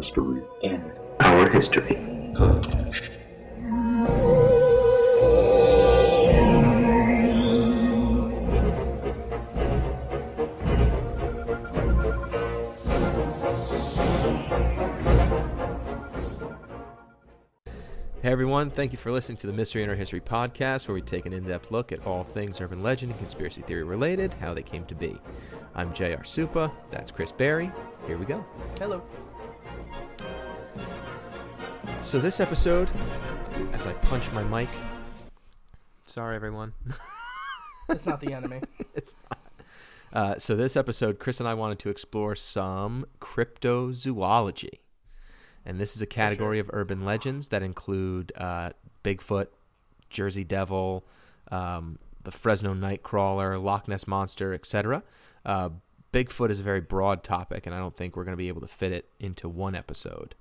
history. in our history. Hey everyone, thank you for listening to the Mystery Inner History podcast, where we take an in depth look at all things urban legend and conspiracy theory related, how they came to be. I'm J.R. Supa, that's Chris Barry. Here we go. Hello. So, this episode, as I punch my mic, sorry everyone. It's not the enemy. Uh, so, this episode, Chris and I wanted to explore some cryptozoology. And this is a category of urban legends that include uh, Bigfoot, Jersey Devil, um, the Fresno Nightcrawler, Loch Ness Monster, etc. Uh, Bigfoot is a very broad topic, and I don't think we're going to be able to fit it into one episode.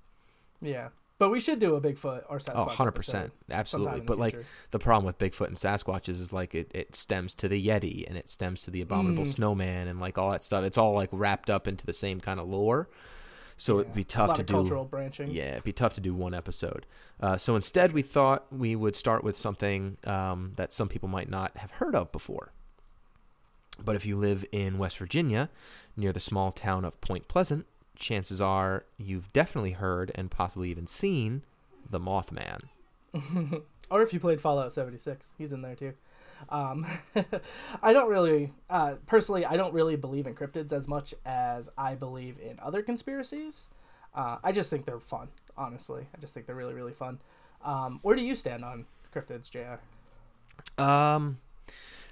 Yeah. But we should do a Bigfoot or Sasquatch. Oh, 100%. episode Absolutely. in the But like the problem with Bigfoot and Sasquatches is like it, it stems to the Yeti and it stems to the abominable Mm. snowman and like all that stuff. It's all like wrapped up into the same kind of lore. So it'd Yeah. be a tough to do. cultural branching. Yeah, it'd be tough to do one episode. Uh, so instead, we thought we would start with something um, that some people might not have heard of before. But if you live in West Virginia, near the small town of Point Pleasant, chances are you've definitely heard and possibly even seen the Mothman. Or if you played Fallout 76, he's in there too. Um, I don't really, uh, personally, I don't really believe in cryptids as much as I believe in other conspiracies. Uh, I just think they're fun, honestly. I just think they're really, really fun. Um, where do you stand on cryptids, JR? Um,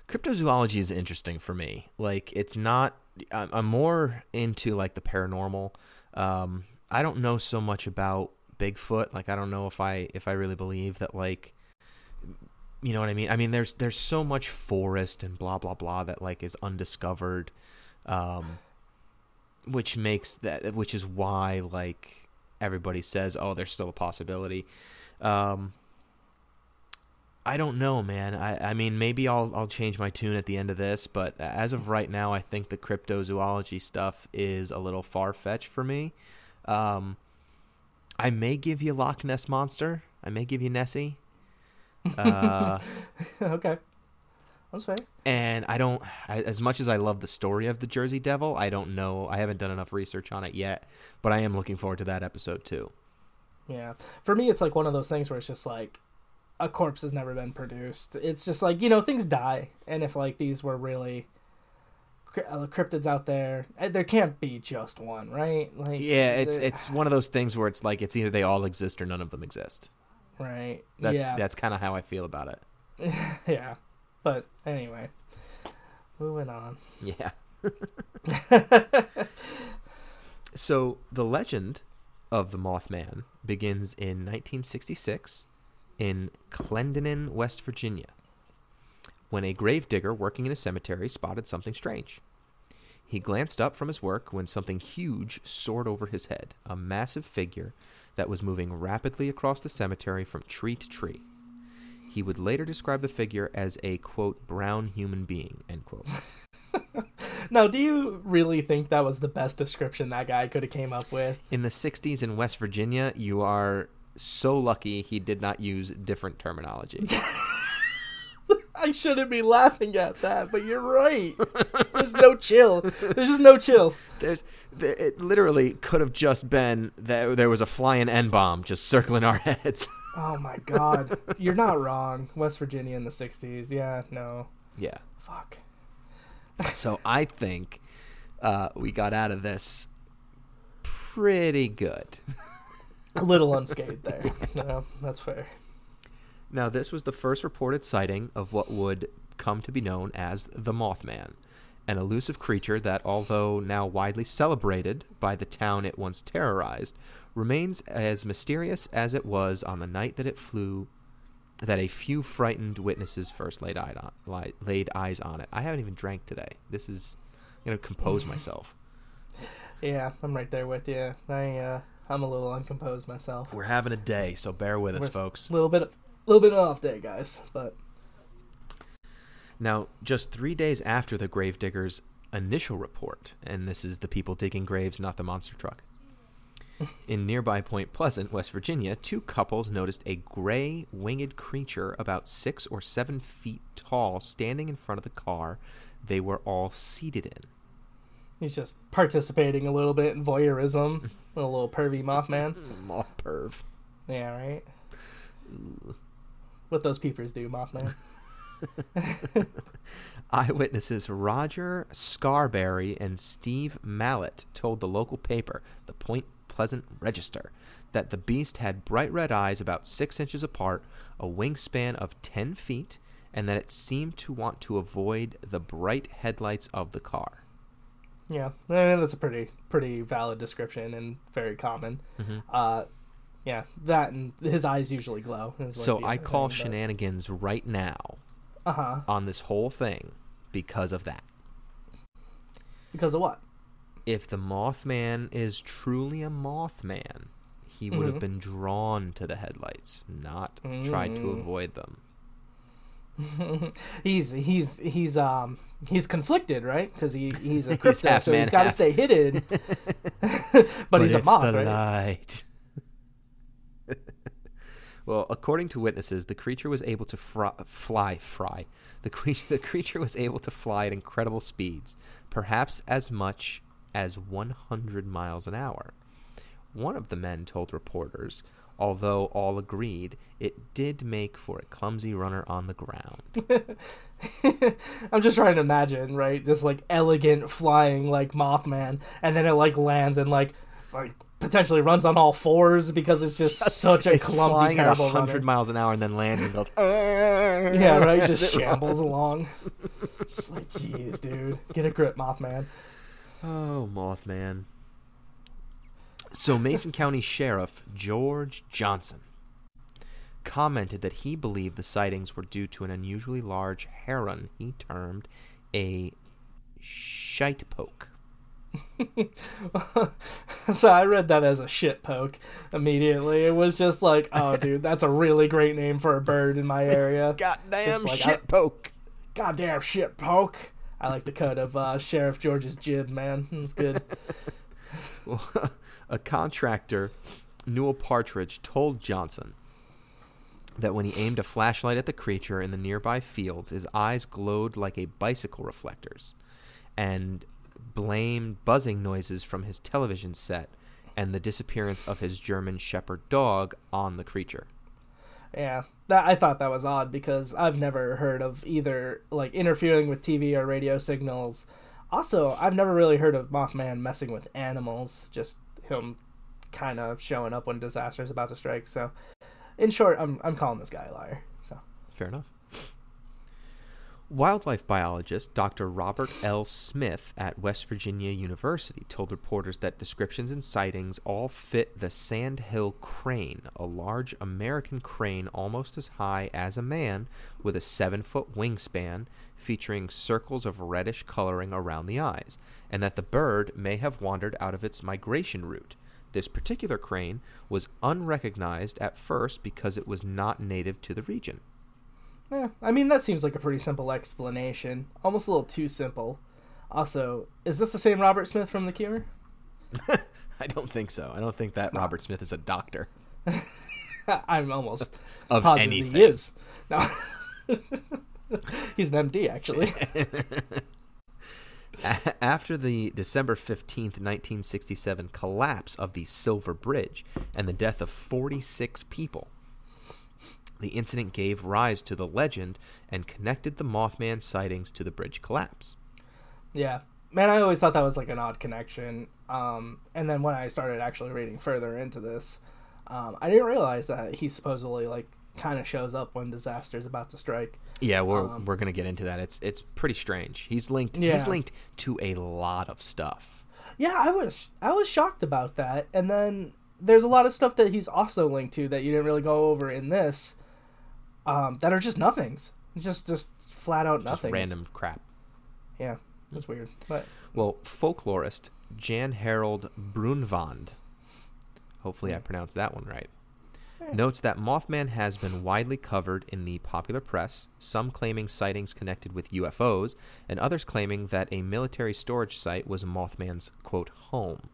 cryptozoology is interesting for me. Like, it's not. I'm more into like the paranormal. Um, I don't know so much about Bigfoot. Like, I don't know if I if I really believe that. Like, you know what I mean? I mean, there's there's so much forest and blah blah blah that like is undiscovered, um, which makes that which is why like everybody says, oh, there's still a possibility. Um, I don't know, man. I, I mean, maybe I'll I'll change my tune at the end of this, but as of right now, I think the cryptozoology stuff is a little far fetched for me. Um, I may give you Loch Ness monster. I may give you Nessie. Uh, okay. That's fair. and I don't, I, as much as I love the story of the Jersey Devil, I don't know. I haven't done enough research on it yet, but I am looking forward to that episode too. Yeah. For me, it's like one of those things where it's just like a corpse has never been produced. It's just like, you know, things die. And if like these were really uh, cryptids out there, eh, there can't be just one, right? Like Yeah, it's it's one of those things where it's like it's either they all exist or none of them exist. right. That's yeah. that's kind of how I feel about it. yeah. But anyway, moving on. Yeah. so the legend of the Mothman begins in 1966 in Clendenin, West Virginia, when a gravedigger working in a cemetery spotted something strange. He glanced up from his work when something huge soared over his head, a massive figure that was moving rapidly across the cemetery from tree to tree. He would later describe the figure as a quote brown human being end quote. Now, do you really think that was the best description that guy could have came up with? in the 60s in West Virginia, you are so lucky he did not use different terminology. I shouldn't be laughing at that, but you're right. There's no chill. There's just no chill. There's there, it literally could have just been that there was a flying N bomb just circling our heads. Oh my god. You're not wrong. West Virginia in the 60s. Yeah, no. yeah. Fuck. So I think uh, we got out of this pretty good. A little unscathed there. No, that's fair. Now, this was the first reported sighting of what would come to be known as the Mothman, an elusive creature that, although now widely celebrated by the town it once terrorized, remains as mysterious as it was on the night that it flew. That a few frightened witnesses first laid, eye on, laid eyes on it. I haven't even drank today. This is I'm gonna compose myself. Yeah, I'm right there with you. I uh I'm a little uncomposed myself. We're having a day, so bear with us, We're- folks. A little bit a little bit off day, guys, but Now, just three days after the gravediggers' initial report, and this is the people digging graves, not the monster truck, In nearby Point Pleasant, West Virginia, two couples noticed a gray winged creature about six or seven feet tall standing in front of the car they were all seated in. He's just participating a little bit in voyeurism. a little pervy Mothman. Moth perv. Yeah, right? Mm. What those peepers do, Mothman. Eyewitnesses Roger Scarberry and Steve Mallette told the local paper, the Point Pleasant Register, that the beast had bright red eyes about six inches apart, a wingspan of 10 feet, and that it seemed to want to avoid the bright headlights of the car. Yeah, that's a pretty pretty valid description and very common. Mm-hmm. Uh, yeah, that and his eyes usually glow. So I call thing, but- shenanigans right now Uh-huh. on this whole thing because of that. Because of what? If the Mothman is truly a Mothman, he would Mhm. have been drawn to the headlights, not tried to Mm. avoid them. he's he's he's um he's conflicted, right? Because he he's a He's crypto, so he's got to stay hidden. but, he's a it's moth, the right? light. well, according to witnesses, the creature was able to fry, fly. Fry. The creature, the creature was able to fly at incredible speeds, perhaps as much as 100 miles an hour. One of the men told reporters, although all agreed, it did make for a clumsy runner on the ground. I'm just trying to imagine, right? This like elegant flying like Mothman, and then it like lands and like like potentially runs on all fours because it's just such a it's clumsy, flying at terrible 100 runner. miles an hour and then lands and goes. Yeah, right. Just shambles runs. along. Just like, jeez, dude, get a grip, Mothman. Oh, Mothman. So, Mason County Sheriff George Johnson commented that he believed the sightings were due to an unusually large heron he termed a shite poke. so I read that as a shit poke immediately. It was just like, oh, dude, that's a really great name for a bird in my area. Goddamn like, shit I- poke. Goddamn shit poke. I like the cut of uh, Sheriff George's jib, man. It's good. Well, a contractor, Newell Partridge, told Johnson that when he aimed a flashlight at the creature in the nearby fields, his eyes glowed like a bicycle reflectors, and blamed buzzing noises from his television set and the disappearance of his German Shepherd dog on the creature. Yeah, that I thought that was odd because I've never heard of either like interfering with TV or radio signals. Also, I've never really heard of Mothman messing with animals. Just him kind of showing up when disaster is about to strike. So, in short, I'm I'm calling this guy a liar. So, Fair enough. Wildlife biologist Dr. Robert L. Smith at West Virginia University told reporters that descriptions and sightings all fit the sandhill crane, a large American crane almost as high as a man with a seven foot wingspan featuring circles of reddish coloring around the eyes, and that the bird may have wandered out of its migration route. This particular crane was unrecognized at first because it was not native to the region. yeah, I mean that seems like a pretty simple explanation. Almost a little too simple. Also, is this the same Robert Smith from The Cure? I don't think so. I don't think that. Robert Smith is a doctor. I'm almost Of positive anything. he is. No. He's an MD actually. After the December 15th, 1967 collapse of the Silver Bridge and the death of 46 people, the incident gave rise to the legend and connected the Mothman sightings to the bridge collapse. Yeah, man, I always thought that was like an odd connection. Um, and then when I started actually reading further into this, um, I didn't realize that he supposedly like kind of shows up when disaster is about to strike. Yeah, we're Um, we're gonna get into that. It's it's pretty strange. He's linked. Yeah. He's linked to a lot of stuff. Yeah, I was I was shocked about that. And then there's a lot of stuff that he's also linked to that you didn't really go over in this, um, that are just nothings. Just just flat out nothing. random crap. Yeah, that's weird. But Well, folklorist Jan Harold Brunvand, hopefully I pronounced that one right. Notes that Mothman has been widely covered in the popular press, some claiming sightings connected with UFOs, and others claiming that a military storage site was Mothman's, quote, home.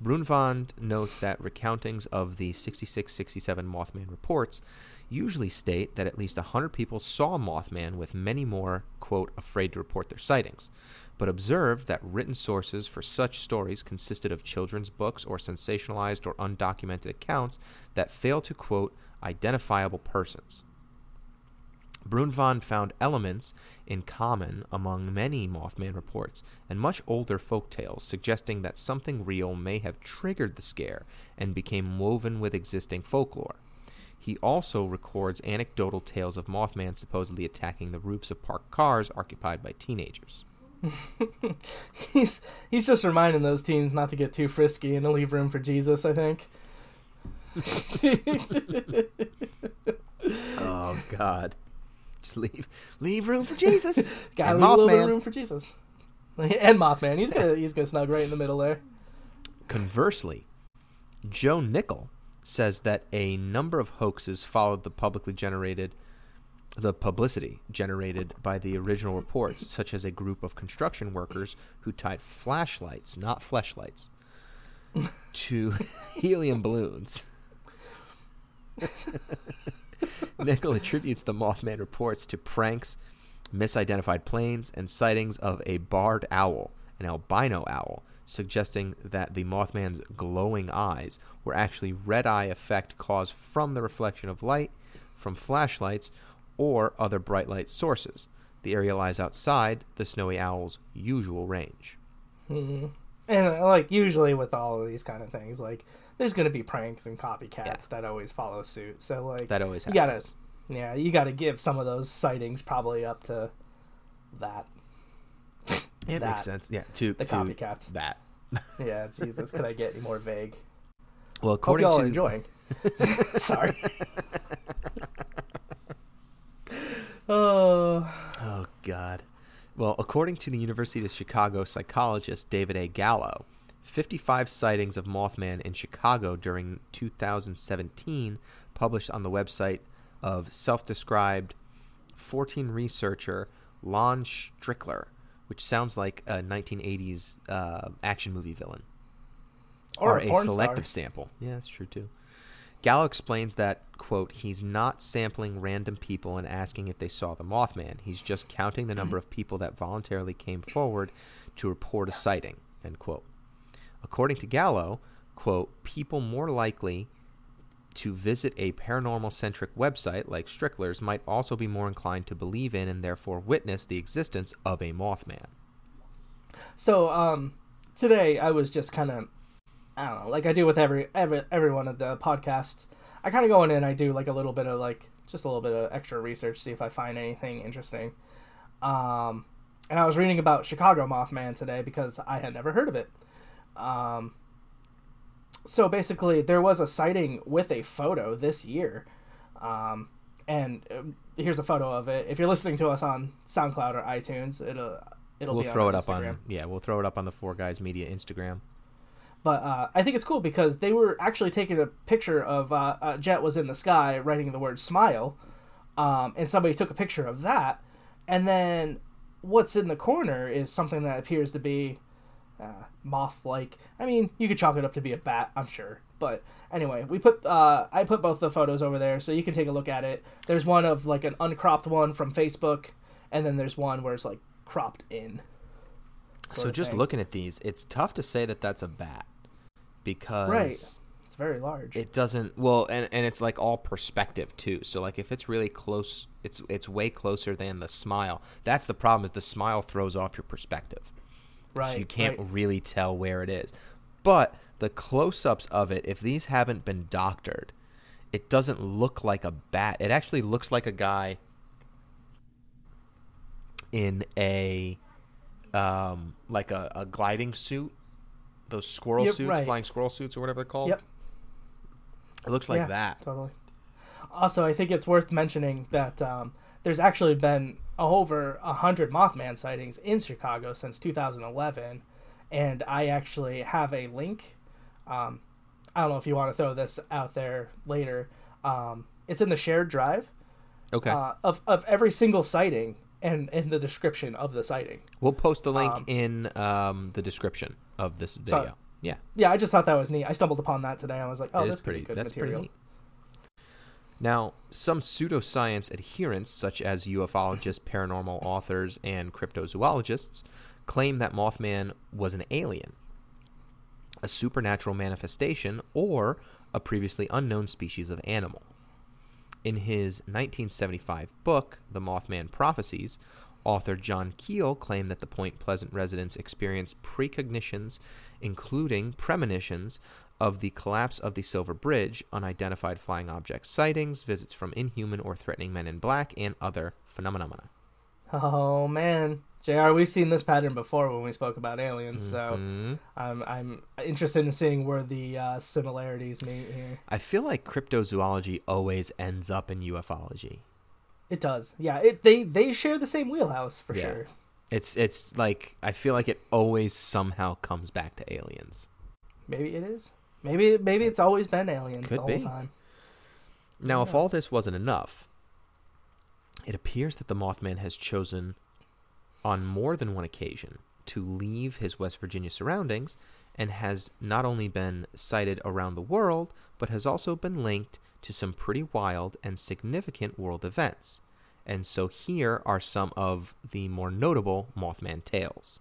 Brunvand notes that recountings of the 66 67 Mothman reports usually state that at least 100 people saw Mothman, with many more, quote, afraid to report their sightings, but observed that written sources for such stories consisted of children's books or sensationalized or undocumented accounts that fail to, quote, identifiable persons. Brunvand found elements in common among many Mothman reports and much older folk tales, suggesting that something real may have triggered the scare and became woven with existing folklore. He also records anecdotal tales of Mothman supposedly attacking the roofs of parked cars occupied by teenagers. he's he's just reminding those teens not to get too frisky and to leave room for Jesus. I think. oh God. Just leave leave room for Jesus. Gotta And leave a little bit Mothman. of room for Jesus. And Mothman, he's gonna he's gonna snug right in the middle there. Conversely, Joe Nickell says that a number of hoaxes followed the publicly generated the publicity generated by the original reports, such as a group of construction workers who tied flashlights, not fleshlights, to helium balloons. Nickell attributes the Mothman reports to pranks, misidentified planes, and sightings of a barred owl, an albino owl, suggesting that the Mothman's glowing eyes were actually red eye effect caused from the reflection of light from flashlights or other bright light sources. The area lies outside the snowy owl's usual range. hmm And uh, like usually with all of these kind of things, like there's gonna be pranks and copycats Yeah. that always follow suit. So like That always happens. you gotta, yeah, you gotta give some of those sightings probably up to that. It that. makes sense. Yeah, to, The to copycats. that. Yeah, Jesus, could I get any more vague? Well, Hope according y'all to enjoying. Sorry. oh, Oh God. Well, according to the University of Chicago psychologist David A. Gallo, 55 sightings of Mothman in Chicago during 2017 published on the website of self-described Fortean researcher Lon Strickler, which sounds like a 1980s uh, action movie villain or, or a, selective star. sample. Yeah, that's true too. Gallo explains that, quote, he's not sampling random people and asking if they saw the Mothman. He's just counting the number of people that voluntarily came forward to report a sighting, end quote. According to Gallo, quote, people more likely to visit a paranormal centric website like Strickler's might also be more inclined to believe in and therefore witness the existence of a Mothman. So, um, today I was just kind of, I don't know, like I do with every every every one of the podcasts. I kind of go in and I do like a little bit of like just a little bit of extra research, see if I find anything interesting. Um, and I was reading about Chicago Mothman today because I had never heard of it. Um, so basically, there was a sighting with a photo this year. Um, and um, here's a photo of it. If you're listening to us on SoundCloud or iTunes, it'll it'll we'll be throw it up on yeah, we'll throw it up on the Four Guys Media Instagram. But uh, I think it's cool because they were actually taking a picture of uh, a jet was in the sky, writing the word "smile," um, and somebody took a picture of that. And then what's in the corner is something that appears to be uh, moth-like. I mean, you could chalk it up to be a bat, I'm sure. But anyway, we put uh, I put both the photos over there so you can take a look at it. There's one of like an uncropped one from Facebook, and then there's one where it's like cropped in. So just thing. looking at these, it's tough to say that that's a bat because Right. It's very large. it doesn't well and, and it's like all perspective too. So like if it's really close it's it's way closer than the smile. That's the problem is the smile throws off your perspective. right. so you can't right. really tell where it is. But the close-ups of it, if these haven't been doctored, it doesn't look like a bat. It actually looks like a guy in a um like a, a gliding suit. Those squirrel Yep, suits, right. flying squirrel suits or whatever they're called. Yep. It looks like Yeah, that. Totally. Also, I think it's worth mentioning that um, there's actually been over a hundred Mothman sightings in Chicago since 2011, and I actually have a link. Um, I don't know if you want to throw this out there later. Um, it's in the shared drive Okay. uh, of of every single sighting and in the description of the sighting. we'll post the link um, in um, the description of this So video. Yeah, Yeah, I just thought that was neat. I stumbled upon that today. I was like, oh, that's pretty. good That's material. pretty neat. Now, some pseudoscience adherents, such as ufologists, paranormal authors, and cryptozoologists, claim that Mothman was an alien, a supernatural manifestation, or a previously unknown species of animal. In his 1975 book, The Mothman Prophecies, author John Keel claimed that the Point Pleasant residents experienced precognitions, including premonitions, of the collapse of the Silver Bridge, unidentified flying object sightings, visits from inhuman or threatening men in black, and other phenomena. Oh man, Jr. We've seen this pattern before when we spoke about aliens, so Mhm. I'm I'm interested in seeing where the uh, similarities meet here. I feel like cryptozoology always ends up in ufology. It does, yeah. It they they share the same wheelhouse for Yeah. sure. It's it's like I feel like it always somehow comes back to aliens. Maybe it is. Maybe maybe it's always been aliens Could the whole be. time. Now, if all this wasn't enough, it appears that the Mothman has chosen, on more than one occasion, to leave his West Virginia surroundings and has not only been sighted around the world, but has also been linked to some pretty wild and significant world events. And so here are some of the more notable Mothman tales.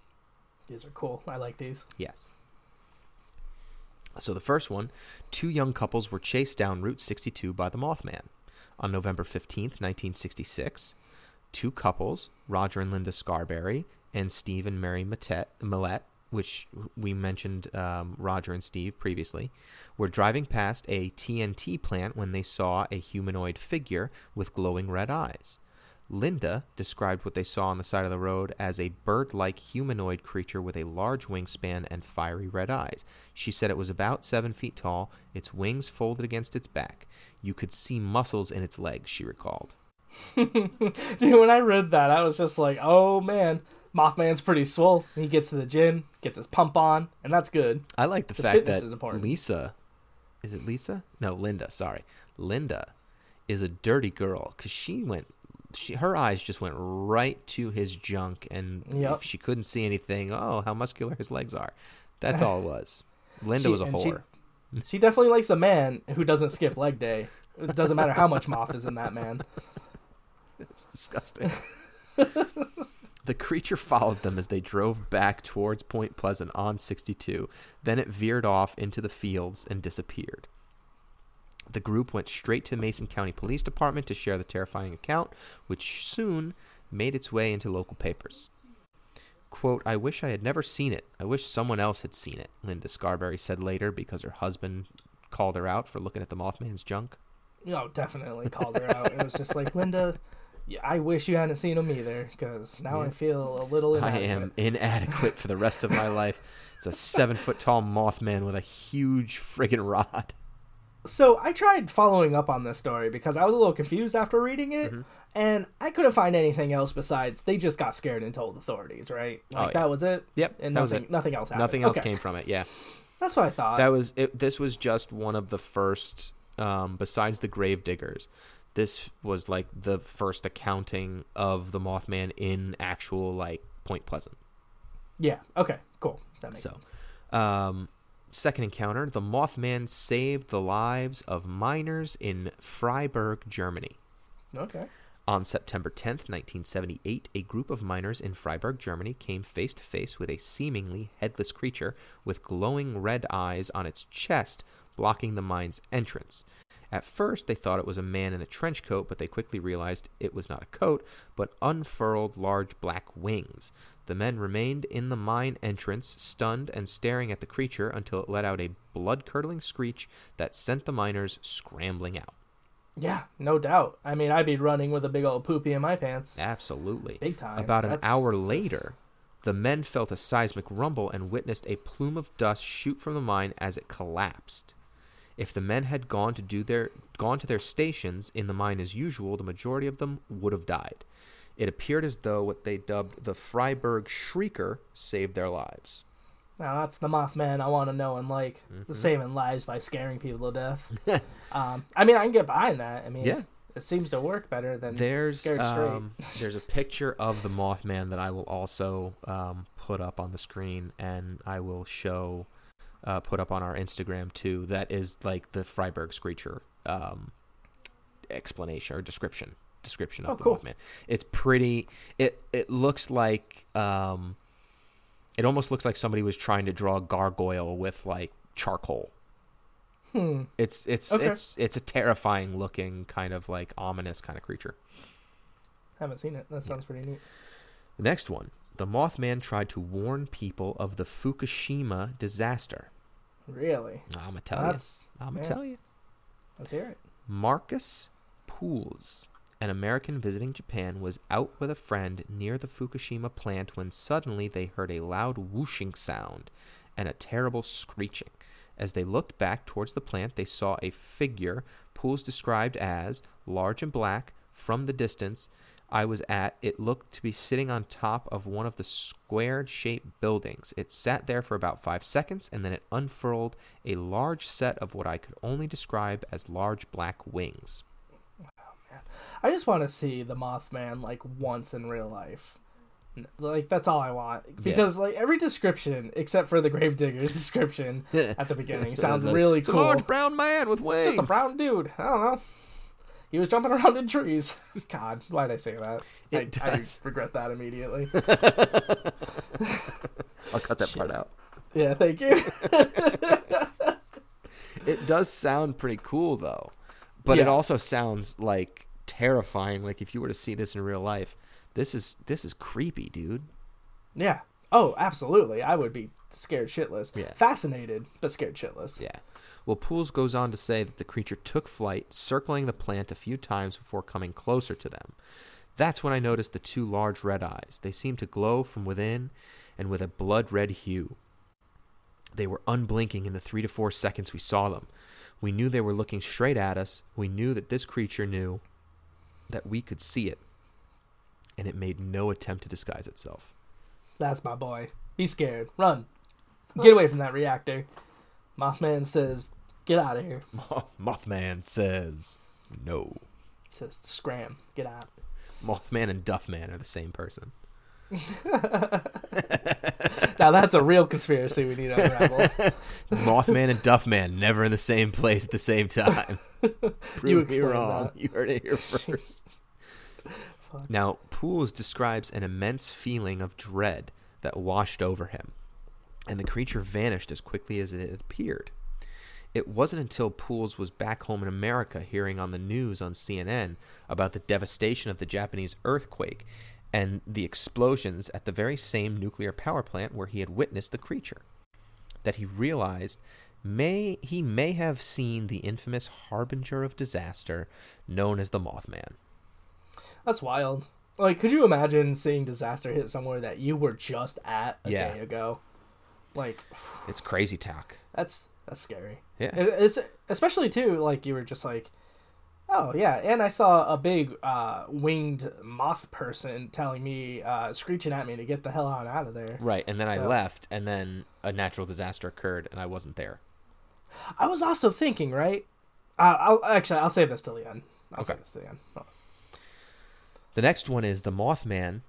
These are cool. I like these. Yes. So the first one, two young couples were chased down Route 62 by the Mothman. On November 15th, 1966, two couples, Roger and Linda Scarberry and Steve and Mary Millet, Millette, which we mentioned um, Roger and Steve previously, were driving past a TNT plant when they saw a humanoid figure with glowing red eyes. Linda described what they saw on the side of the road as a bird like humanoid creature with a large wingspan and fiery red eyes. She said it was about seven feet tall, its wings folded against its back. You could see muscles in its legs, she recalled. Dude, when I read that, I was just like, oh man, Mothman's pretty swole. He gets to the gym, gets his pump on, and that's good. I like the fact that is important. Lisa, is it Lisa? No, Linda. Sorry, Linda is a dirty girl because she went. She her eyes just went right to his junk, and Yep. if she couldn't see anything, oh, how muscular his legs are. That's all it was. Linda She- was a and she- whore. She definitely likes a man who doesn't skip leg day. It doesn't matter how much moth is in that man. It's disgusting. the creature followed them as they drove back towards Point Pleasant on 62. Then it veered off into the fields and disappeared. The group went straight to Mason County Police Department to share the terrifying account, which soon made its way into local papers. Quote, I wish I had never seen it. I wish someone else had seen it, Linda Scarberry said later because her husband called her out for looking at the Mothman's junk. No, definitely called her out. It was just like, Linda, yeah, I wish you hadn't seen him either, because now I feel a little I inadequate. am inadequate for the rest of my life. It's a seven foot tall Mothman with a huge friggin' rod. So I tried following up on this story because I was a little confused after reading it, Mm-hmm. and I couldn't find anything else besides they just got scared and told authorities, right? Like Oh, yeah. that was it. Yep, and nothing, it. nothing else happened. Nothing else Okay. came from it. Yeah, That's what I thought. that was it. This was just one of the first. Um, besides the grave diggers, this was like the first accounting of the Mothman in actual like Point Pleasant. yeah. Okay. Cool. That makes So, sense. Um, second encounter: the Mothman saved the lives of miners in Freiburg, Germany. Okay. On September 10th, 1978, a group of miners in Freiburg, Germany came face to face with a seemingly headless creature with glowing red eyes on its chest, blocking the mine's entrance. At first, they thought it was a man in a trench coat, but they quickly realized it was not a coat, but unfurled large black wings. The men remained in the mine entrance, stunned and staring at the creature until it let out a blood curdling screech that sent the miners scrambling out. Yeah, no doubt. I mean, I'd be running with a big old poopy in my pants. Absolutely. Big time. About an That's- hour later, the men felt a seismic rumble and witnessed a plume of dust shoot from the mine as it collapsed. If the men had gone to do their gone to their stations in the mine as usual, the majority of them would have died. It appeared as though what they dubbed the Freiburg Shrieker saved their lives. Now that's the Mothman I want to know and like Mm-hmm. saving lives by scaring people to death. um, I mean, I can get behind that. I mean, Yeah. it seems to work better than There's scared straight. um, there's a picture of the Mothman that I will also um, put up on the screen, and I will show uh, put up on our Instagram too. That is like the Freiburg Screecher um, explanation or description description of Oh, the cool. Mothman. It's pretty. It it looks like um, it almost looks like somebody was trying to draw a gargoyle with like charcoal. Hmm. It's it's Okay. it's it's a terrifying looking kind of like ominous kind of creature. Haven't seen it. That sounds pretty neat. The next one. The Mothman tried to warn people of the Fukushima disaster. Really? I'm gonna tell you. I'm gonna tell you. Let's hear it. Marcus Pools, an American visiting Japan, was out with a friend near the Fukushima plant when suddenly they heard a loud whooshing sound and a terrible screeching. As they looked back towards the plant, they saw a figure Pools described as large and black from the distance I was at. It looked to be sitting on top of one of the squared shaped buildings. It sat there for about five seconds and then it unfurled a large set of what I could only describe as large black wings. I just want to see the Mothman like once in real life. Like that's all I want because like every description except for the Gravedigger's description at the beginning sounds really cool. large brown man with wings. It's just a brown dude. I don't know. He was jumping around in trees. God, why did I say that? I, I regret that immediately. I'll cut that part out. yeah, thank you. It does sound pretty cool though, but it also sounds like terrifying. Like if you were to see this in real life, this is this is creepy, dude. yeah. Oh, absolutely. I would be scared shitless. Yeah. Fascinated, but scared shitless. Yeah. Well, Pools goes on to say that the creature took flight, circling the plant a few times before coming closer to them. That's when I noticed the two large red eyes. They seemed to glow from within and with a blood red hue. They were unblinking in the three to four seconds we saw them. We knew they were looking straight at us. We knew that this creature knew that we could see it, and it made no attempt to disguise itself. That's my boy. Be scared. Run. Get away from that reactor. Mothman says, "Get out of here." Mothman says no. Says, "Scram. Get out." Mothman and Duffman are the same person. Now that's a real conspiracy we need to unravel. Mothman and Duffman never in the same place at the same time. Prove me explained wrong. that. You heard it here first. Now, Pools describes an immense feeling of dread that washed over him, and the creature vanished as quickly as it had appeared. It wasn't until Pools was back home in America hearing on the news on CNN about the devastation of the Japanese earthquake and the explosions at the very same nuclear power plant where he had witnessed the creature that he realized may he may have seen the infamous harbinger of disaster known as the Mothman. That's wild. Like, could you imagine seeing disaster hit somewhere that you were just at a Yeah. day ago? Like, It's crazy talk. that's that's scary. Yeah. It's especially too like you were just like, oh yeah, and I saw a big uh, winged moth person telling me, uh, screeching at me to get the hell on out of there. Right, and then I left and then a natural disaster occurred and I wasn't there. I was also thinking, right? Uh, I'll actually I'll save this till the end. I'll Okay. save this till the end. The next one is the Mothman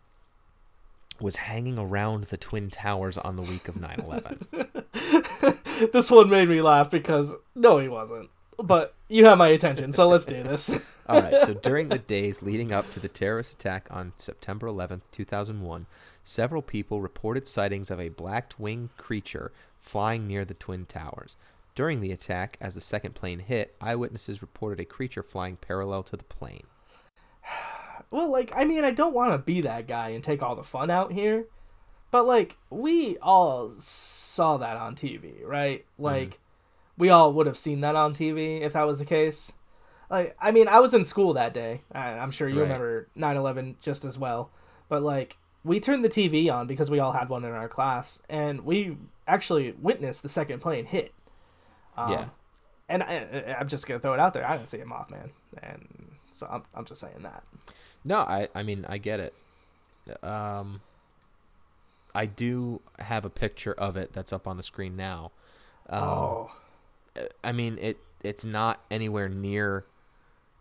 was hanging around the twin towers on the week of 9/11. this one made me laugh because no, he wasn't. But you have my attention, so let's do this. All right. So during the days leading up to the terrorist attack on September 11th, 2001, several people reported sightings of a black-winged creature flying near the twin towers. During the attack, as the second plane hit, eyewitnesses reported a creature flying parallel to the plane. well, like I mean, I don't want to be that guy and take all the fun out here, but like we all saw that on TV, right? Like we all would have seen that on TV if that was the case. Like I mean, I was in school that day. I, I'm sure you Right. remember 9/11 just as well. But like we turned the TV on because we all had one in our class, and we actually witnessed the second plane hit. Um, Yeah. And I, I'm just gonna throw it out there. I didn't see a Mothman, and so I'm, I'm just saying that. No, I I mean I get it. Um I do have a picture of it that's up on the screen now. Um, oh, I mean it it's not anywhere near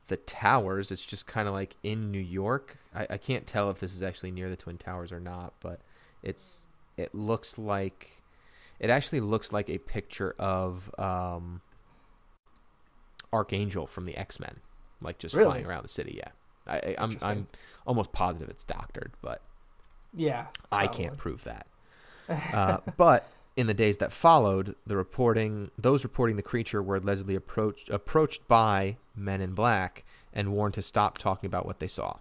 the towers. It's just kind of like in New York. I, I can't tell if this is actually near the Twin Towers or not, but it's it looks like It actually looks like a picture of um, Archangel from the X Men, like just Really? flying around the city. Yeah, I, I, I'm I'm almost positive it's doctored, but Yeah. I can't prove that. Uh, but in the days that followed, the reporting those reporting the creature were allegedly approached approached by men in black and warned to stop talking about what they saw.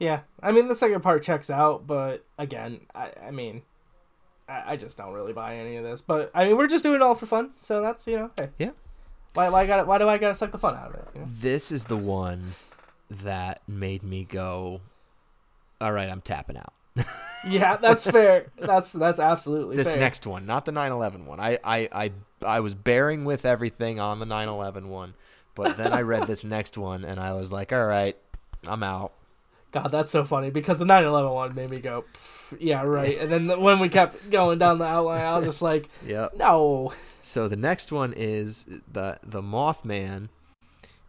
Yeah, I mean the second part checks out, but again, I, I mean, I, I just don't really buy any of this. But I mean, we're just doing it all for fun, so that's you know, hey, Yeah. Why, why got Why do I gotta suck the fun out of it? You know? This is the one that made me go, "All right, I'm tapping out." Yeah, that's fair. That's that's absolutely this fair. next one, not the 9/11 one. I, I I I was bearing with everything on the 9/11 one, but then I read this next one and I was like, "All right, I'm out." God, that's so funny because the 9/11 one made me go, yeah, right. And then the, when we kept going down the outline, I was just like, Yep. no. So the next one is the the Mothman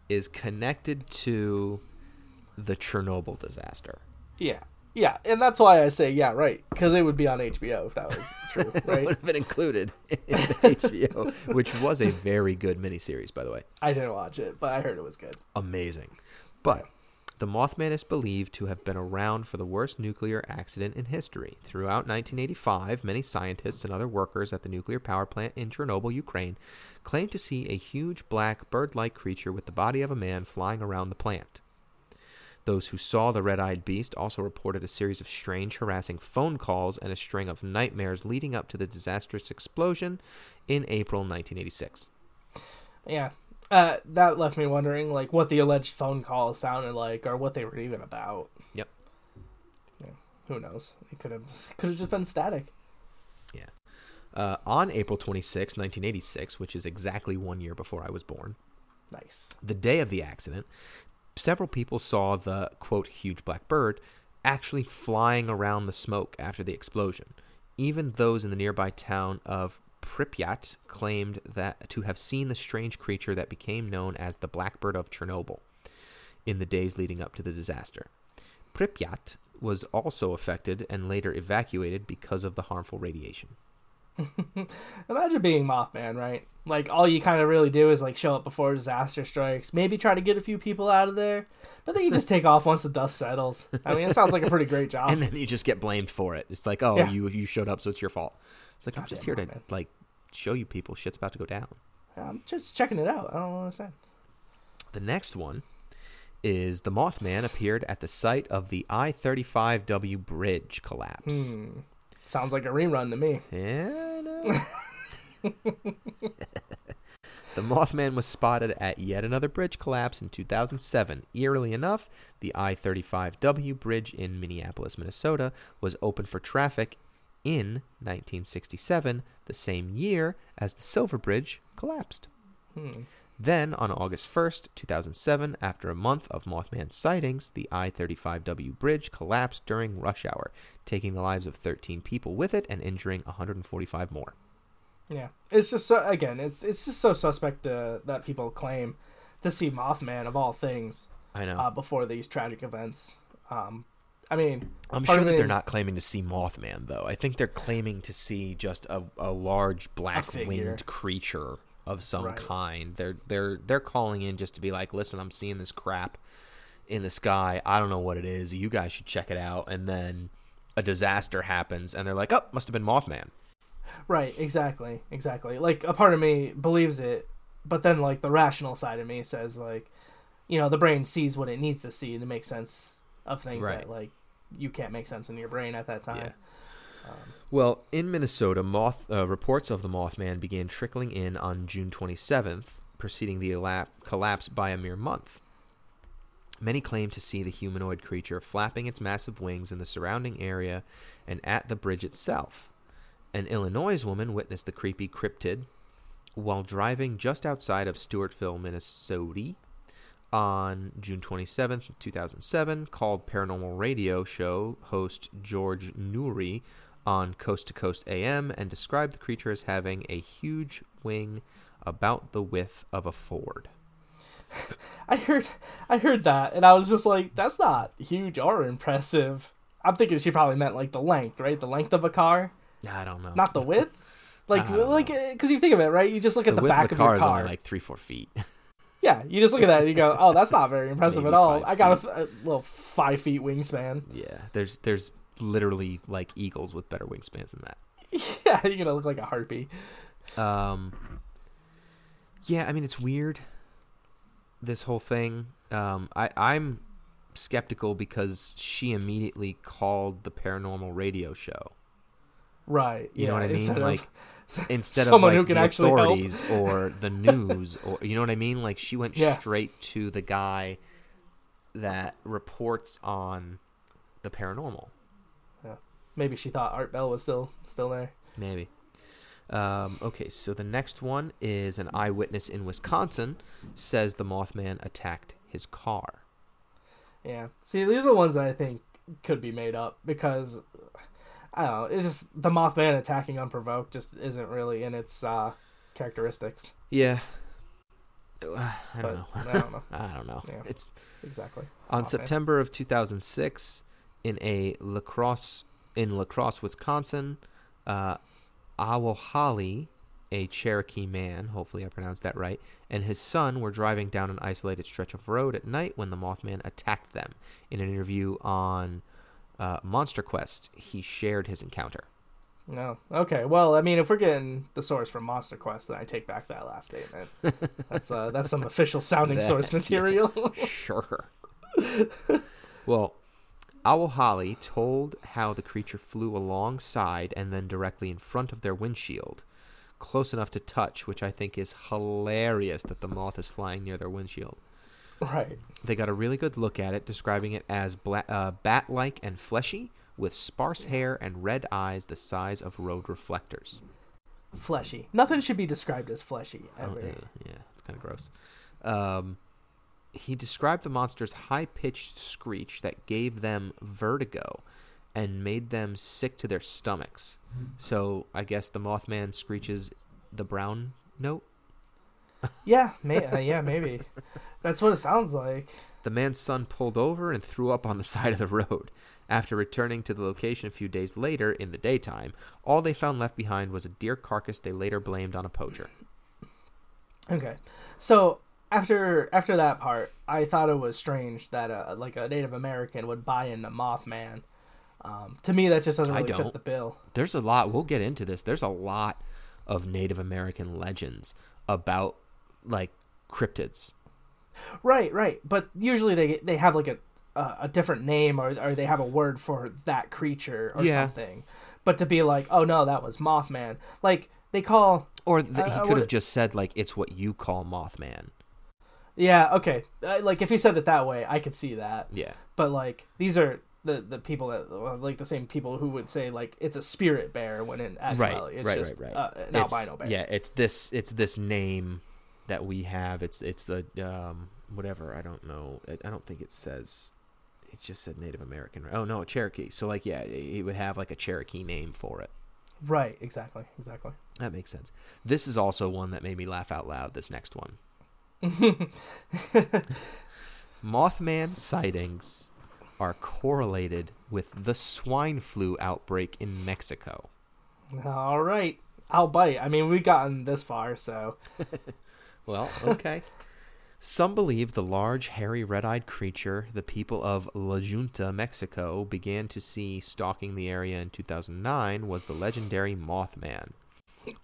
is connected to the Chernobyl disaster. Yeah, yeah, and that's why I say yeah, right, because it would be on HBO if that was true, right? It would have been included in HBO, which was a very good miniseries, by the way. I didn't watch it, but I heard it was good. Amazing. But the Mothman is believed to have been around for the worst nuclear accident in history. Throughout 1985, many scientists and other workers at the nuclear power plant in Chernobyl, Ukraine, claimed to see a huge black bird like creature with the body of a man flying around the plant. Those who saw the red eyed beast also reported a series of strange, harassing phone calls and a string of nightmares leading up to the disastrous explosion in April 1986. Yeah. Uh, that left me wondering, like, what the alleged phone calls sounded like, or what they were even about. Yep. Yeah, who knows? It could have could have just been static. Yeah. Uh, on April 26, 1986, which is exactly one year before I was born, Nice. the day of the accident, several people saw the quote huge black bird actually flying around the smoke after the explosion. Even those in the nearby town of Pripyat claimed that to have seen the strange creature that became known as the blackbird of Chernobyl in the days leading up to the disaster. Pripyat was also affected and later evacuated because of the harmful radiation. Imagine being Mothman, right? Like, all you kind of really do is, like, show up before disaster strikes, maybe try to get a few people out of there, but then you just take off once the dust settles. I mean, it sounds like a pretty great job. and then you just get blamed for it. It's like, oh, Yeah. you you showed up, so it's your fault. It's like I'm just here to man. like show you people shit's about to go down. I'm just checking it out. I don't understand. The next one is the Mothman appeared at the site of the I-35W bridge collapse. Hmm. Sounds like a rerun to me. Yeah. the Mothman was spotted at yet another bridge collapse in 2007. Eerily enough, the I 35W bridge in Minneapolis, Minnesota was opened for traffic in 1967, the same year as the Silver Bridge collapsed. Hmm. Then, on August 1st, 2007, after a month of Mothman sightings, the I 35W bridge collapsed during rush hour, taking the lives of 13 people with it and injuring 145 more. Yeah, it's just so again, it's it's just so suspect uh, that people claim to see Mothman of all things I know. uh, before these tragic events. Um, I mean, I'm sure that they're not claiming to see Mothman, though. I think they're claiming to see just a, a large black figure. winged creature of some Right. kind. They're they're they're calling in just to be like, listen, I'm seeing this crap in the sky. I don't know what it is. You guys should check it out. And then a disaster happens, and they're like, oh, must have been Mothman. right? Exactly, exactly. Like a part of me believes it, but then like the rational side of me says like, you know, the brain sees what it needs to see to make sense of things Right. that like you can't make sense in your brain at that time. Yeah. Well, in Minnesota, moth uh, reports of the Mothman began trickling in on June 27th, preceding the elap- collapse by a mere month. Many claim to see the humanoid creature flapping its massive wings in the surrounding area and at the bridge itself. An Illinois woman witnessed the creepy cryptid while driving just outside of Stewartville, Minnesota, on June 27th, 2007, called Paranormal Radio show host George Noory on Coast to Coast AM and described the creature as having a huge wing about the width of a Ford. I heard, I heard that, and I was just like, that's not huge or impressive. I'm thinking she probably meant like the length, right? The length of a car, I don't know. not the width. Like, like, because you think of it, right? You just look at the, width back of of, the car your is car. only like three, four feet. yeah, you just look at that and you go, "Oh, that's not very impressive Maybe at all." I got a, a little five feet wingspan. yeah, there's there's literally like eagles with better wingspans than that. yeah, you're gonna look like a harpy. Um, yeah, I mean it's weird. This whole thing. Um, I I'm skeptical because she immediately called the paranormal radio show. Right. You yeah, know what I mean? instead of- Like instead someone of who like can the actually help. authorities or the news or you know what I mean? Like she went Yeah. straight to the guy that reports on the paranormal. Maybe she thought Art Bell was still still there. Maybe. Um, okay, so the next one is an eyewitness in Wisconsin says the Mothman attacked his car. Yeah. See, these are the ones that I think could be made up because I don't know. It's just the Mothman attacking unprovoked just isn't really in its uh, characteristics. Yeah. I don't know. I don't know I don't know. Yeah. It's exactly. It's on. September of 2006 in a La Crosse in La Crosse, Wisconsin. Uh, Awohali, a Cherokee man, hopefully I pronounced that right, and his son were driving down an isolated stretch of road at night when the Mothman attacked them. In an interview on uh, Monster Quest, he shared his encounter. No. Okay. Well, I mean, if we're getting the source from Monster Quest, then I take back that last statement. that's uh, that's some official sounding That- source material. sure. well, Awohali told how the creature flew alongside and then directly in front of their windshield, close enough to touch, which I think is hilarious that the moth is flying near their windshield. right. They got a really good look at it, describing it as bla- uh, bat-like and fleshy, with sparse hair and red eyes the size of road reflectors. Fleshy. Nothing should be described as fleshy Oh, ever. yeah, yeah, it's kind of gross. Um, he described the monster's high pitched screech that gave them vertigo and made them sick to their stomachs. So I guess the Mothman screeches the brown note. Yeah. May- uh, yeah. Maybe. That's what it sounds like. The man's son pulled over and threw up on the side of the road. After returning to the location a few days later in the daytime, all they found left behind was a deer carcass they later blamed on a poacher. Okay, so after after that part, I thought it was strange that a, like a Native American would buy into Mothman. Um, to me, that just doesn't really fit the bill. there's a lot we'll get into this there's a lot of native american legends about like cryptids Right, right. But usually they they have like a a, a different name or or they have a word for that creature or Yeah. something. But to be like, oh no, that was Mothman. Like they call. or th- Uh, he uh, could have just said like it's what you call mothman Yeah, okay. Uh, like if he said it that way, I could see that. yeah But like these are. The, the people that like the same people who would say like it's a spirit bear when in actuality it's right, just right, right. Uh, an It's- albino bear. yeah it's this it's this name that we have it's it's the um whatever i don't know i, I don't think it says it just said native american oh no cherokee so like yeah it would have like a cherokee name for it Right, exactly, exactly. that makes sense this is also one that made me laugh out loud this next one Mothman sightings are correlated with the swine flu outbreak in Mexico. All right, I'll bite. I mean, we've gotten this far, so Well, okay. Some believe the large, hairy, red eyed creature the people of La Junta, Mexico, began to see stalking the area in 2009 was the legendary Mothman.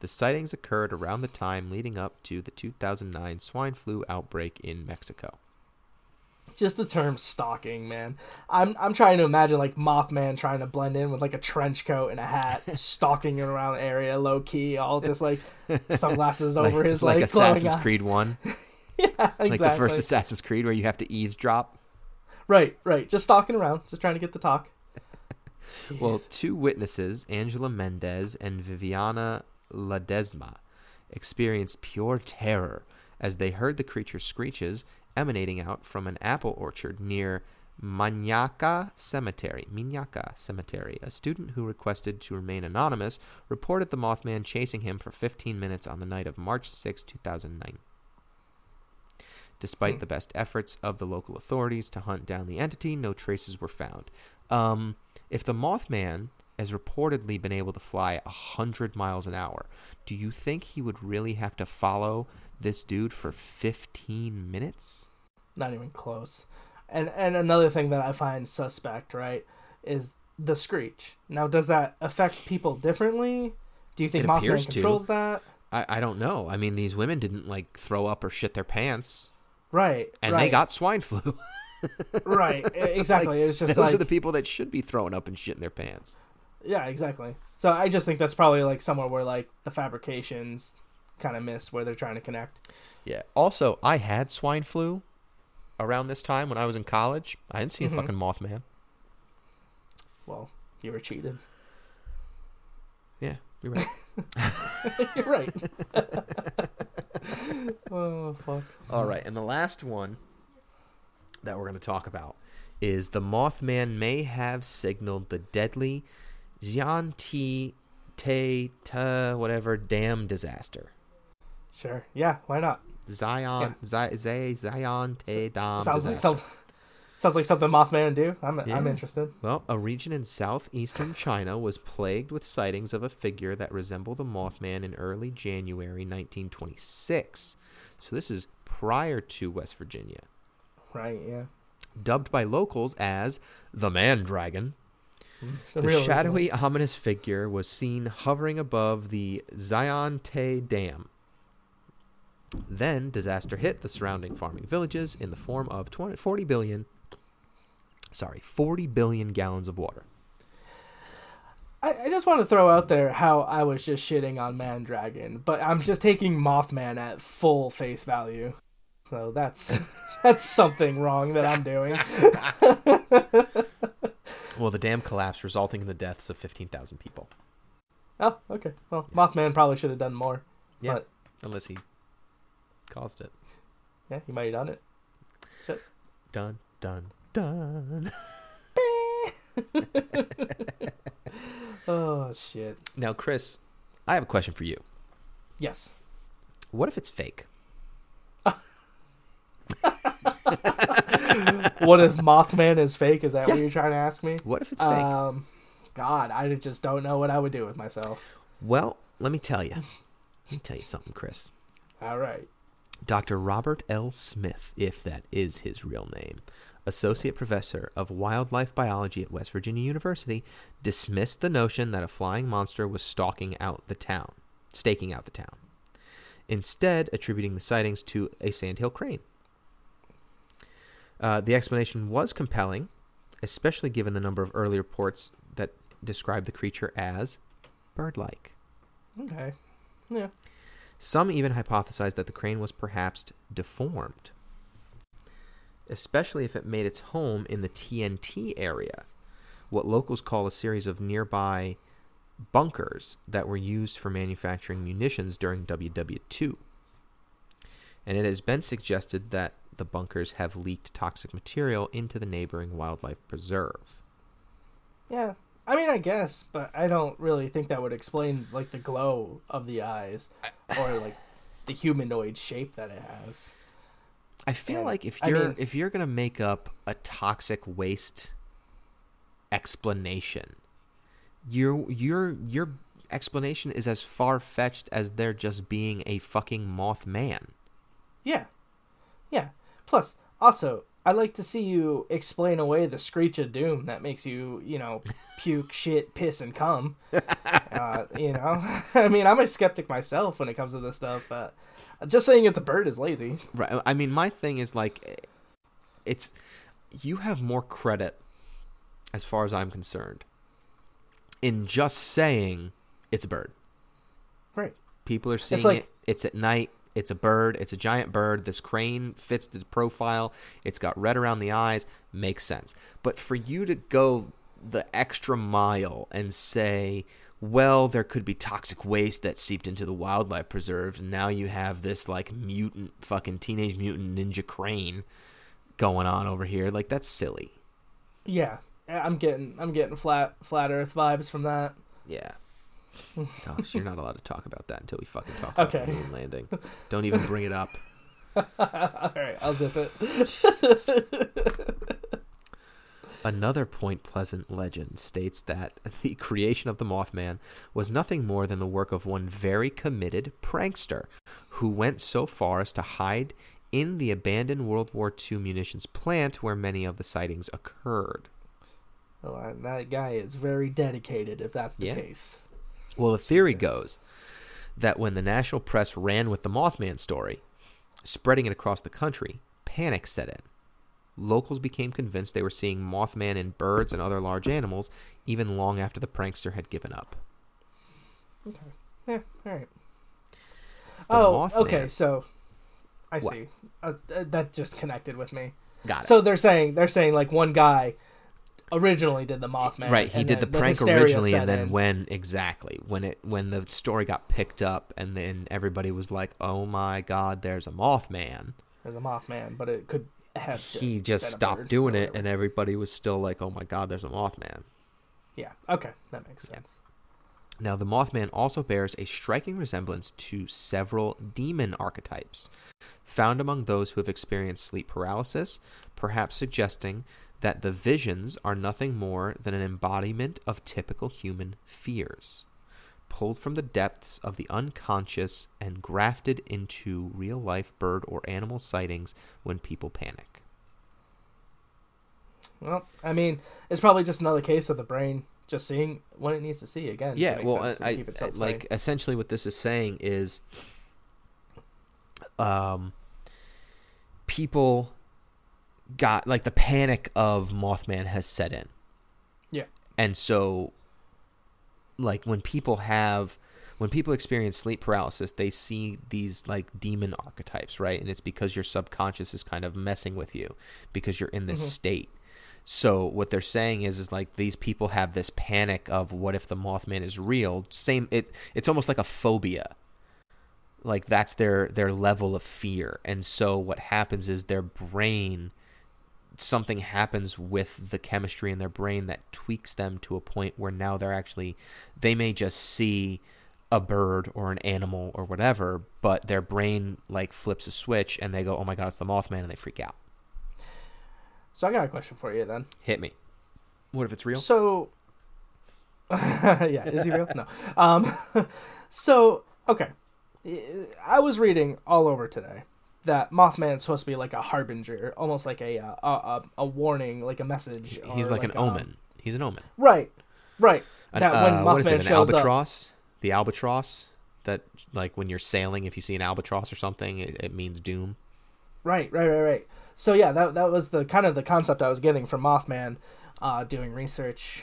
The sightings occurred around the time leading up to the 2009 swine flu outbreak in Mexico. just the term stalking, man. I'm I'm trying to imagine like Mothman trying to blend in with like a trench coat and a hat, stalking around the area, low key, all just like sunglasses over his like, like Assassin's eyes. Creed 1, yeah, exactly. like the first Assassin's Creed where you have to eavesdrop. right, right. Just stalking around, just trying to get the talk. Well, two witnesses, Angela Mendez and Viviana Ledesma, experienced pure terror as they heard the creature's screeches emanating out from an apple orchard near Manyaca Cemetery. Minyaca Cemetery. A student who requested to remain anonymous reported the Mothman chasing him for 15 minutes on the night of March 6, 2009. Despite the best efforts of the local authorities to hunt down the entity, no traces were found. Um, if the Mothman has reportedly been able to fly 100 miles an hour. Do you think he would really have to follow this dude for 15 minutes? Not even close. And and another thing that I find suspect, right, is the screech. Now, does that affect people differently? Do you think It Mothman appears to. controls that? I, I don't know. I mean, these women didn't like throw up or shit their pants, Right. and right, they got swine flu. right. Exactly. it's just Those like are the people that should be throwing up and shitting their pants. Yeah, exactly. So I just think that's probably like somewhere where like the fabrications kind of miss where they're trying to connect. Yeah. Also, I had swine flu around this time when I was in college. I didn't see a mm-hmm. fucking Mothman. Well, you were cheated. Yeah, you're right. You're right. oh fuck. All right, and the last one that we're going to talk about is the Mothman may have signaled the deadly Xianti Te Ta whatever dam disaster. Sure. Yeah. Why not? Zion Zi- Zay Zion Te Dam sounds like disaster. some, sounds like something Mothman would do. I'm I'm interested. Well, a region in southeastern China was plagued with sightings of a figure that resembled a Mothman in early January 1926. So this is prior to West Virginia. Right. Yeah. Dubbed by locals as the Man Dragon, The, real shadowy, ominous figure was seen hovering above the Zion Te Dam. Then disaster hit the surrounding farming villages in the form of 20, 40 billion, sorry, 40 billion gallons of water. I, I just want to throw out there how I was just shitting on Mandragon, but I'm just taking Mothman at full face value. So that's that's something wrong that I'm doing. Well, the dam collapsed, resulting in the deaths of 15,000 people. Oh, okay. Well, Mothman probably should have done more. Yeah. But Unless he caused it. yeah, he might have done it. Shit. Done, done, dun. Oh shit. Now, Chris, I have a question for you. Yes. What if it's fake? What if Mothman is fake? Is that Yeah. what you're trying to ask me? What if it's fake? Um, God, I just don't know what I would do with myself. well, let me tell you. Let me tell you something, Chris. All right. Dr. Robert L. Smith, if that is his real name, associate professor of wildlife biology at West Virginia University, dismissed the notion that a flying monster was stalking out the town, staking out the town, instead attributing the sightings to a sandhill crane. Uh, the explanation was compelling, especially given the number of early reports that described the creature as bird-like. Okay. Yeah. Some even hypothesized that the crane was perhaps deformed, especially if it made its home in the TNT area, what locals call a series of nearby bunkers that were used for manufacturing munitions during WW2. And it has been suggested that the bunkers have leaked toxic material into the neighboring wildlife preserve. Yeah. I mean, I guess, but I don't really think that would explain like the glow of the eyes or like the humanoid shape that it has. I feel And, like if you're mean- if you're gonna make up a toxic waste explanation, your your your explanation is as far fetched as there just being a fucking Mothman. Yeah. Yeah. Plus, also, I like to see you explain away the screech of doom that makes you, you know, puke, shit, piss, and cum. Uh, you know, I mean, I'm a skeptic myself when it comes to this stuff, but just saying it's a bird is lazy. Right. I mean, my thing is like, it's you have more credit, as far as I'm concerned, in just saying it's a bird. Right. People are seeing like- it. It's at night. It's a bird. It's a giant bird. This crane fits the profile. It's got red around the eyes. Makes sense. But for you to go the extra mile and say, well, there could be toxic waste that seeped into the wildlife preserve, and now you have this like mutant, fucking teenage mutant ninja crane going on over here. Like that's silly. Yeah. I'm getting I'm getting flat flat Earth vibes from that. Yeah. Gosh, you're not allowed to talk about that until we fucking talk about Okay. the moon landing. Don't even bring it up. All right, I'll zip it. Another Point Pleasant legend states that the creation of the Mothman was nothing more than the work of one very committed prankster who went so far as to hide in the abandoned World War II munitions plant where many of the sightings occurred. Well, that guy is very dedicated if that's the Yeah. case. Well, the theory Jesus. goes that when the national press ran with the Mothman story, spreading it across the country, panic set in. Locals became convinced they were seeing Mothman in birds and other large animals even long after the prankster had given up. Okay. Yeah. All right. The oh, Mothman- okay. So, I What? see. Uh, uh, that just connected with me. Got it. So they're saying they're saying like one guy originally did the Mothman. right, he did then the prank originally and then in. when exactly, when it when the story got picked up and then everybody was like, "Oh my god, there's a Mothman." there's a Mothman, but it could have. He just stopped doing it and everybody was still like, "Oh my god, there's a Mothman." Yeah. Okay, that makes sense. Now, the Mothman also bears a striking resemblance to several demon archetypes found among those who have experienced sleep paralysis, perhaps suggesting that the visions are nothing more than an embodiment of typical human fears, pulled from the depths of the unconscious and grafted into real life bird or animal sightings when people panic. Well, I mean, it's probably just another case of the brain just seeing what it needs to see again. yeah well I, I like sane. essentially what this is saying is um people got like the panic of mothman has set in. Yeah. and so like when people have when people experience sleep paralysis they see these like demon archetypes right? And it's because your subconscious is kind of messing with you because you're in this Mhm. state. So what they're saying is is like these people have this panic of what if the mothman is real? Same it it's almost like a phobia like that's their their level of fear and so what happens is their brain something happens with the chemistry in their brain that tweaks them to a point where now they're actually they may just see a bird or an animal or whatever but their brain like flips a switch and they go oh my god it's the mothman and they freak out So I got a question for you then. hit me what if it's real So, yeah, is he real? no. Um, so okay, I was reading all over today that Mothman is supposed to be like a harbinger, almost like a uh, a, a, a warning, like a message. he's or like, an a- omen he's an omen Right, right. An- that when uh, Mothman what is it an shows up, albatross the albatross that like when you're sailing if you see an albatross or something it, it means doom Right, right, right, right. So yeah, that that was the kind of the concept I was getting from Mothman, uh, doing research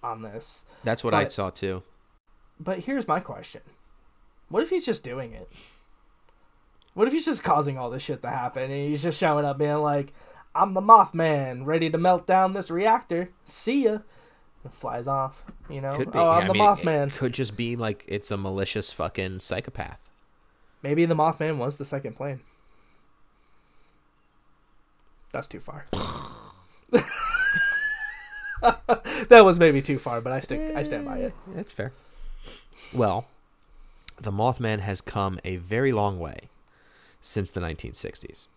on this. that's what i saw too But here's my question: What if he's just doing it? What if he's just causing all this shit to happen, and he's just showing up being like, "I'm the Mothman, ready to melt down this reactor. See ya." And flies off. You know, Could be. oh, Yeah, I'm I the mean, Mothman. It could just be like it's a malicious fucking psychopath. Maybe the Mothman was the second plane. That's too far. that was maybe too far, but I stick. I stand by it. Eh, that's fair. Well, the Mothman has come a very long way since the 1960s.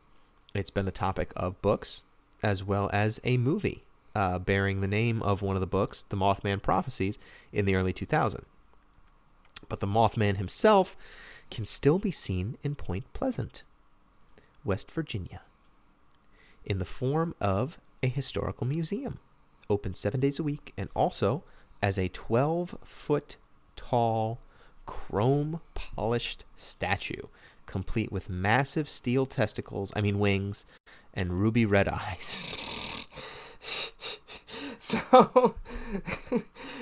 It's been the topic of books as well as a movie uh, bearing the name of one of the books, The Mothman Prophecies, in the early 2000s. But the Mothman himself can still be seen in Point Pleasant, West Virginia, in the form of a historical museum, open seven days a week, and also as a 12 foot tall, chrome polished statue, complete with massive steel testicles, I mean wings, and ruby red eyes. So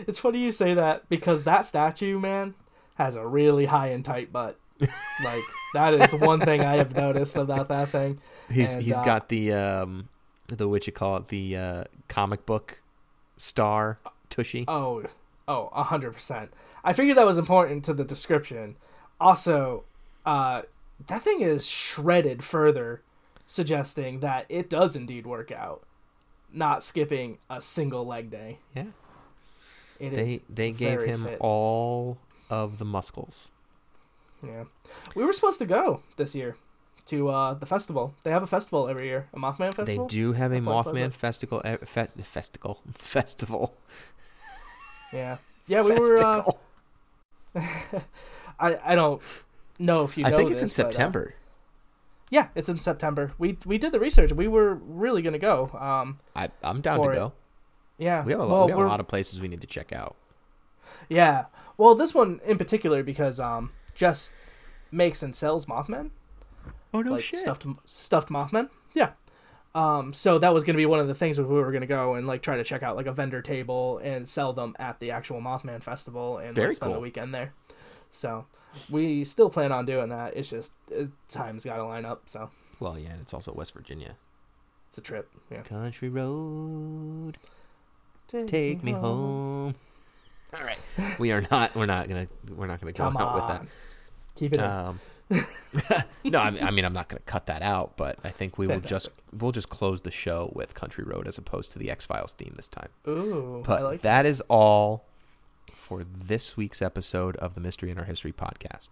it's funny you say that because that statue, man, has a really high and tight butt. like that is one thing I have noticed about that thing. He's And, he's uh, got the um the what you call it the uh, comic book star tushy. Oh, oh, a hundred percent. I figured that was important to the description. Also, uh, that thing is shredded further, suggesting that it does indeed work out. Not skipping a single leg day. Yeah, It they they gave him fit. all of the muscles. Yeah, we were supposed to go this year. to uh, the festival. They have a festival every year, a Mothman festival. They do have a Mothman festival. Fe- festival. Festival. Yeah, yeah. We were. Uh, I I don't know if you I think it's in this, but, uh, September. yeah, it's in September. We we did the research. We were really gonna go. Um, I, I'm down to it. go. yeah. We have, a, well, lot, we have a lot of places we need to check out. Yeah. Well, this one in particular because um, Jess makes and sells Mothman. Oh no like stuffed stuffed Mothman. Yeah. Um, so that was going to be one of the things that we were going to go and like try to check out like a vendor table and sell them at the actual Mothman festival and like, spend cool. the weekend there. So we still plan on doing that. It's just uh, time's got to line up. So Well, yeah, and it's also West Virginia. it's a trip. Yeah. Country road, take me home. All right, we are not. We're not gonna. We're not gonna go Come out on. With that. Keep it in. with that. Um, no, I mean, I mean, I'm not gonna cut that out, but I think we will just we'll just close the show with Country Road as opposed to the X Files theme this time. Ooh, But I like that is all for this week's episode of the Mystery in Our History podcast.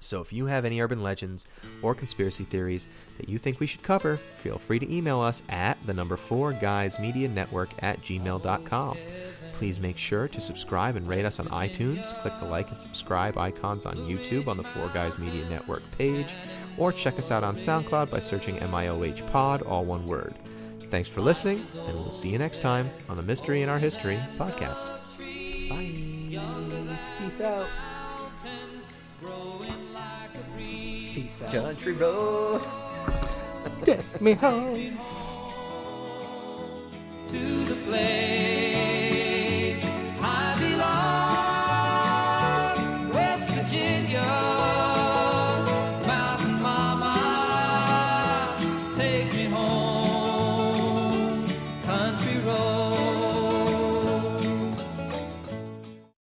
So if you have any urban legends or conspiracy theories that you think we should cover, feel free to email us at the number four guys media network at gmail.com. Please make sure to subscribe and rate us on iTunes. Click the like and subscribe icons on YouTube on the Four Guys Media Network page, or check us out on SoundCloud by searching MIOH Pod, all one word. Thanks for listening, and we'll see you next time on the Mystery in Our History podcast. Bye. Peace out. Peace out. Country Road. Take me home. to the place